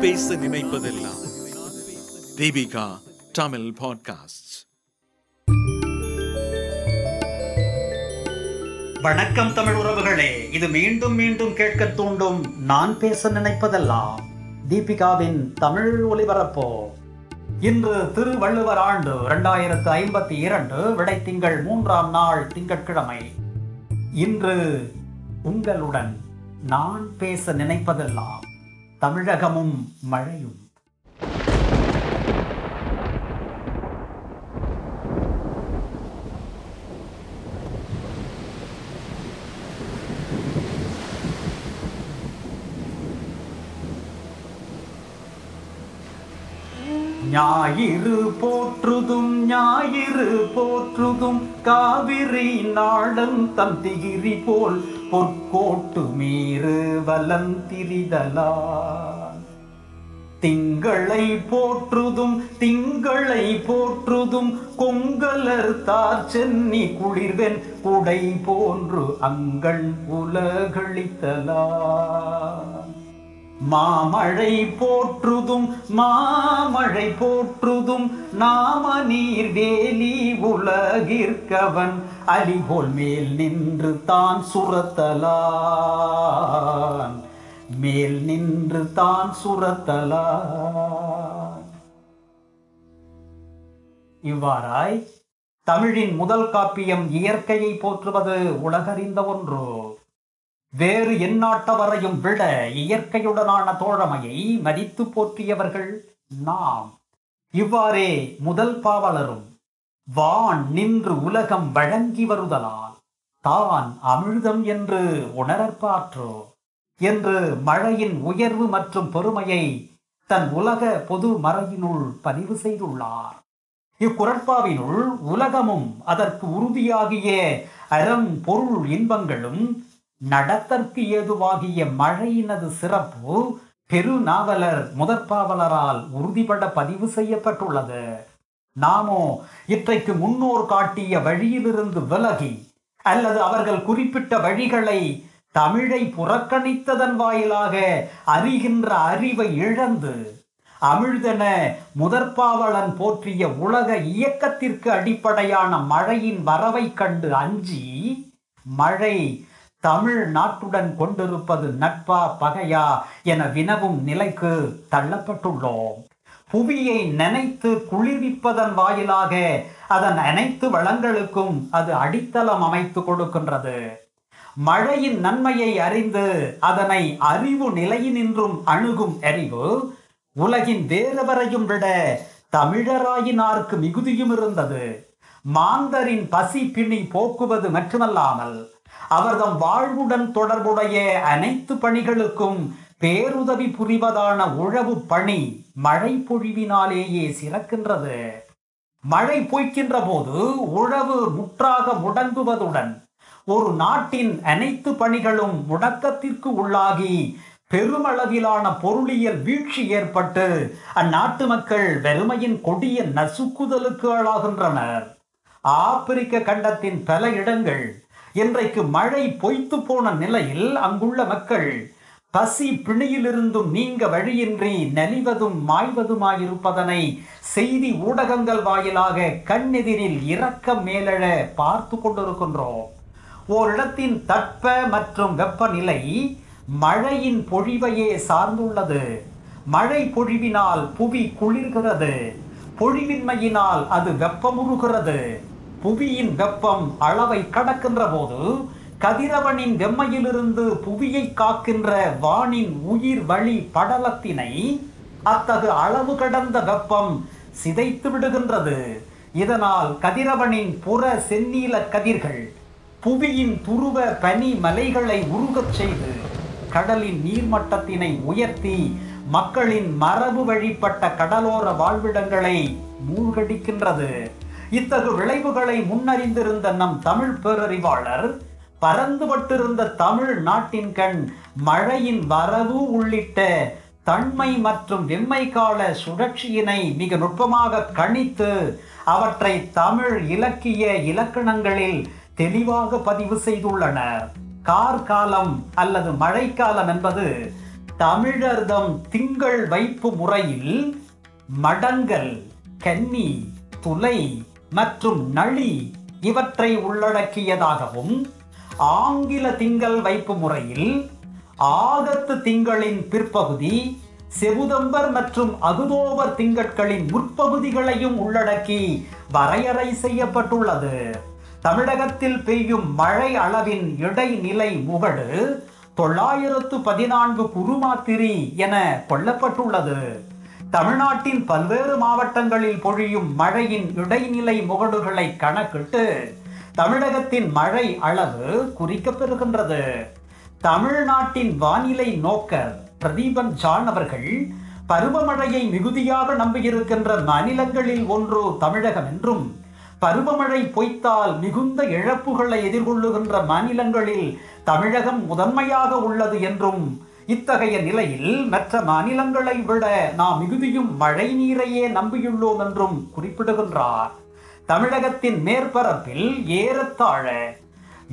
பேச நினைப்பதெல்லாம். தீபிகா தமிழ் பாட்காஸ்ட் வணக்கம் தமிழ் உறவுகளே. இது மீண்டும் மீண்டும் கேட்க தூண்டும் நான் பேச நினைப்பதெல்லாம் தீபிகாவின் தமிழ் ஒளிபரப்போ இன்று திருவள்ளுவர் ஆண்டு இரண்டாயிரத்து ஐம்பத்தி இரண்டு விடை திங்கள் மூன்றாம் நாள் திங்கட்கிழமை. இன்று உங்களுடன் நான் பேச நினைப்பதெல்லாம் தமிழகமும் மழையும். ஞாயிறு போற்றுதும் ஞாயிறு போற்றுதும் காவிரி நாடன் தந்திகிரி போல் பொற்கோட்டு மீறு வலந்திரிதலா. திங்களை போற்றுதும் திங்களை போற்றுதும் கொங்கலர் தார் சென்னி குளிர்வென் குடை போன்று அங்கள் உலகளித்தலா மாமழை போற்றுதும் மாமழை போற்றுதும் நாம நீர் வேலி உலகிற்கவன். அலிபோல் மேல் நின்று தான் சுரத்தலான். மேல் நின்று தான் சுரத்தலான். இவ்வாறாய் தமிழின் முதல் காப்பியம் இயற்கையை போற்றுவது உலகறிந்த ஒன்றோ. வேறு எந்நாட்டவரையும் விட இயற்கையுடனான தோழமையை மதித்து போற்றியவர்கள் நாம். இவ்வாறே முதல் பாவலரும் வான் நின்று உலகம் வழங்கி வருதலால் தான் அமிழ்தம் என்று உணரற்பாற்றோ என்று மழையின் உயர்வு மற்றும் பெருமையை தன் உலக பொது மறையினுள் பதிவு செய்துள்ளார். இக்குரட்பாவினுள் உலகமும் அதற்கு உறுதியாகிய அறம் பொருள் இன்பங்களும் நடத்தற்கு ஏதுவாகிய மழையினது சிறப்பு பெருநாவலர் முதற்பாவலரால் உறுதிபட பதிவு செய்யப்பட்டுள்ளது. நாமோ இற்றைக்கு முன்னோர் காட்டிய வழியிலிருந்து விலகி அல்லது அவர்கள் குறிப்பிட்ட வழிகளை தமிழை புறக்கணித்ததன் வாயிலாக அறிகின்ற அறிவை இழந்து அமிழ்தென முதற்பாவலன் போற்றிய உலக இயக்கத்திற்கு அடிப்படையான மழையின் வரவை கண்டு அஞ்சி மழை தமிழ் நாட்டுடன் கொண்டிருப்பது நட்பா பகையா என வினவும் நிலைக்கு தள்ளப்பட்டுள்ளோம். புவியை நினைத்து குளிர்விப்பதன் வாயிலாக அதன் அனைத்து வளங்களுக்கும் அது அடித்தளம் அமைத்து கொடுக்கின்றது. மழையின் நன்மையை அறிந்து அதனை அறிவு நிலையினின்றும் அணுகும் அறிவு உலகின் வேறவரையும் விட தமிழராயினாருக்கு மிகுதியும் இருந்தது. மாந்தரின் பசி பிணி போக்குவது மட்டுமல்லாமல் அவர்தம் வாழ்வுடன் தொடர்புடைய அனைத்து பணிகளுக்கும் பேருதவி புரிவதான உழவு பணி மழை பொழிவினாலேயே சிறக்கின்றது. மழை பொய்க்கின்ற போது உழவு முற்றாக முடங்குவதுடன் ஒரு நாட்டின் அனைத்து பணிகளும் முடக்கத்திற்கு உள்ளாகி பெருமளவிலான பொருளியல் வீழ்ச்சி ஏற்பட்டு அந்நாட்டு மக்கள் வெறுமையின் கொடிய நசுக்குதலுக்கு ஆளாகின்றனர். ஆப்பிரிக்க கண்டத்தின் பல இடங்கள் இன்றைக்கு மழை பொய்த்து போன நிலையில் அங்குள்ள மக்கள் பசி பிணியிலிருந்தும் நீங்க வழியின்றி நலிவதும் மாய்வதுமாயிருப்பதனை செய்தி ஊடகங்கள் வாயிலாக கண்ணெதிரில் இரக்கம் மேலெழ பார்த்து கொண்டிருக்கின்றோம். ஓரிடத்தின் தட்ப மற்றும் வெப்பநிலை மழையின் பொழிவையே சார்ந்துள்ளது. மழை பொழிவினால் புவி குளிர்கிறது. பொழிவின்மையினால் அது வெப்பமுறுகிறது. புவியின் வெப்பம் அளவை கடக்கின்ற போது கதிரவனின் வெம்மையிலிருந்து புவியை காக்கின்ற வானின் உயிர் வழி படலத்தினை அத்தகு அளவு கடந்த வெப்பம் சிதைத்து விடுகின்றது. இதனால் கதிரவனின் புற செந்நீல கதிர்கள் புவியின் துருவ பனி மலைகளை உருகச் செய்து கடலின் நீர்மட்டத்தினை உயர்த்தி மக்களின் மரபு வழிபட்ட கடலோர வாழ்விடங்களை மூழ்கடிக்கின்றது. இத்தகு விளைவுகளை முன்னறிந்திருந்த நம் தமிழ் பேரறிவாளர் பறந்துபட்டிருந்த தமிழ் நாட்டின் கண் மழையின் வரவு உள்ளிட்ட தன்மை மற்றும் வெம்மை கால சுழற்சியினை மிக நுட்பமாக கணித்து அவற்றை தமிழ் இலக்கிய இலக்கணங்களில் தெளிவாக பதிவு செய்துள்ளனர். கார்காலம் அல்லது மழைக்காலம் என்பது தமிழர்தம் திங்கள் வைப்பு முறையில் மடங்கல் கன்னி துளை மற்றும் நளி இவற்றை உள்ளடக்கியதாகவும் ஆங்கில திங்கள் வைப்பு முறையில் ஆகத்து திங்களின் பிற்பகுதி செவுதம்பர் மற்றும் அகுதோபர் திங்கட்களின் முற்பகுதிகளையும் உள்ளடக்கி வரையறை செய்யப்பட்டுள்ளது. தமிழகத்தில் பெய்யும் மழை அளவின் இடைநிலை முகடு தொள்ளாயிரத்து பதினான்கு குருமாத்திரி என கொள்ளப்பட்டுள்ளது தமிழ்நாட்டின் பல்வேறு மாவட்டங்களில் பொழியும் மழையின் இடைநிலை முகடுகளை கணக்கிட்டு தமிழகத்தின் மழை அளவு குறிக்கப்பெறுகின்றது. தமிழ்நாட்டின் வானிலை நோக்கர் பிரதீபன் ஜான் அவர்கள் பருவமழையை மிகுதியாக நம்பியிருக்கின்ற மாநிலங்களில் ஒன்று தமிழகம் என்றும் பருவமழை பொய்த்தால் மிகுந்த இழப்புகளை எதிர்கொள்ளுகின்ற மாநிலங்களில் தமிழகம் முதன்மையாக உள்ளது என்றும் இத்தகைய நிலையில் மற்ற மாநிலங்களை விட நாம் மிகுதியும் மழை நீரையே நம்பியுள்ளோம் என்றும் குறிப்பிடுகின்றார். தமிழகத்தின் மேற்பரப்பில் ஏறத்தாழ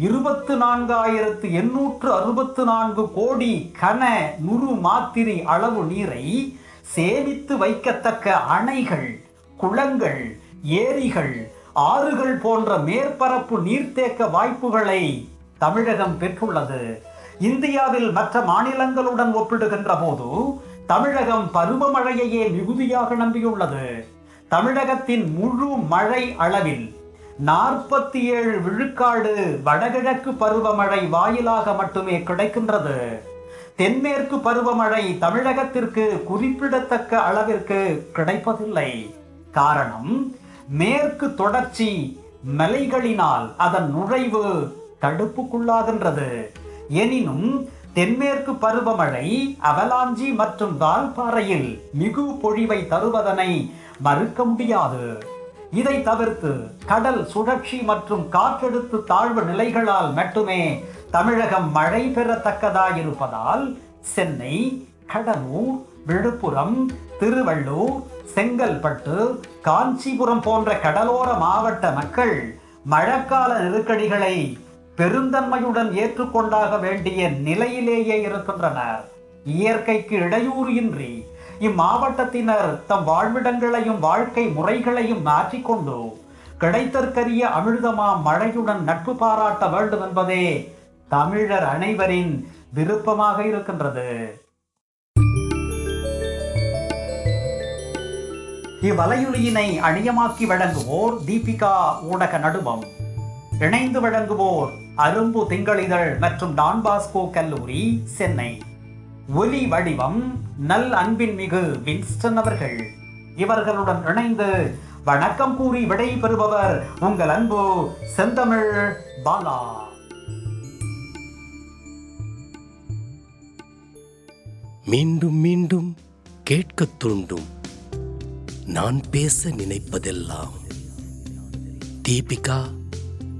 இருபத்து நான்காயிரத்து எண்ணூற்று அறுபத்து நான்கு கோடி கன நுறு மாத்திரி அளவு நீரை சேமித்து வைக்கத்தக்க அணைகள் குளங்கள் ஏரிகள் ஆறுகள் போன்ற மேற்பரப்பு நீர்த்தேக்க வாய்ப்புகளை தமிழகம் பெற்றுள்ளது. இந்தியாவில் மற்ற மாநிலங்களுடன் ஒப்பிடுகின்ற போது தமிழகம் பருவமழையையே மிகுதியாக நம்பியுள்ளது. தமிழகத்தின் முழு மழை அளவில் நாற்பத்தி ஏழு விழுக்காடு வடகிழக்கு பருவமழை வாயிலாக மட்டுமே கிடைக்கின்றது. தென்மேற்கு பருவமழை தமிழகத்திற்கு குறிப்பிடத்தக்க அளவிற்கு கிடைப்பதில்லை. காரணம் மேற்கு தொடர்ச்சி மலைகளினால் அதன் நுழைவு தடுப்புக்குள்ளாகின்றது. எனினும் தென்மேற்கு பருவமழை அவலாஞ்சி மற்றும் வால்பாறையில் மிகு பொழிவை தருவதனை மறுக்க முடியாது. இதை தவிர்த்து கடல் சுழற்சி மற்றும் காற்றெடுத்து தாழ்வு நிலைகளால் மட்டுமே தமிழகம் மழை பெறத்தக்கதாயிருப்பதால் சென்னை கடலூர் விழுப்புரம் திருவள்ளூர் செங்கல்பட்டு காஞ்சிபுரம் போன்ற கடலோர மாவட்ட மக்கள் மழைக்கால நெருக்கடிகளை பெருந்தன்மையுடன் ஏற்றுக்கொண்டாக வேண்டிய நிலையிலேயே இருக்கின்றனர். இயற்கைக்கு இடையூறு இன்றி இம்மாவட்டத்தினர் தம் வாழ்விடங்களையும் வாழ்க்கை முறைகளையும் மாற்றிக்கொண்டு கிடைத்தற்கரிய அமிழ்தமா மழையுடன் நட்பு பாராட்ட வேண்டும் என்பதே தமிழர் அனைவரின் விருப்பமாக இருக்கின்றது. இவ்வலையொலியினை அணியமாக்கி வழங்குவோர் தீபிகா ஊடக நடுவம். இணைந்து வழங்குவோர் அரும்பு திங்களிதழ் மற்றும் டான்பாஸ்கோ கல்லூரி சென்னை. ஒலி வடிவம் நல் அன்பின் மிகு வின்ஸ்டன் அவர்கள். இவர்களுடன் இணைந்து வணக்கம் கூறி விடை பெறுபவர் உங்கள் அன்பு செந்தமிழ் பாலா. மீண்டும் மீண்டும் கேட்கத் தூண்டும் நான் பேச நினைப்பதெல்லாம். தீபிகா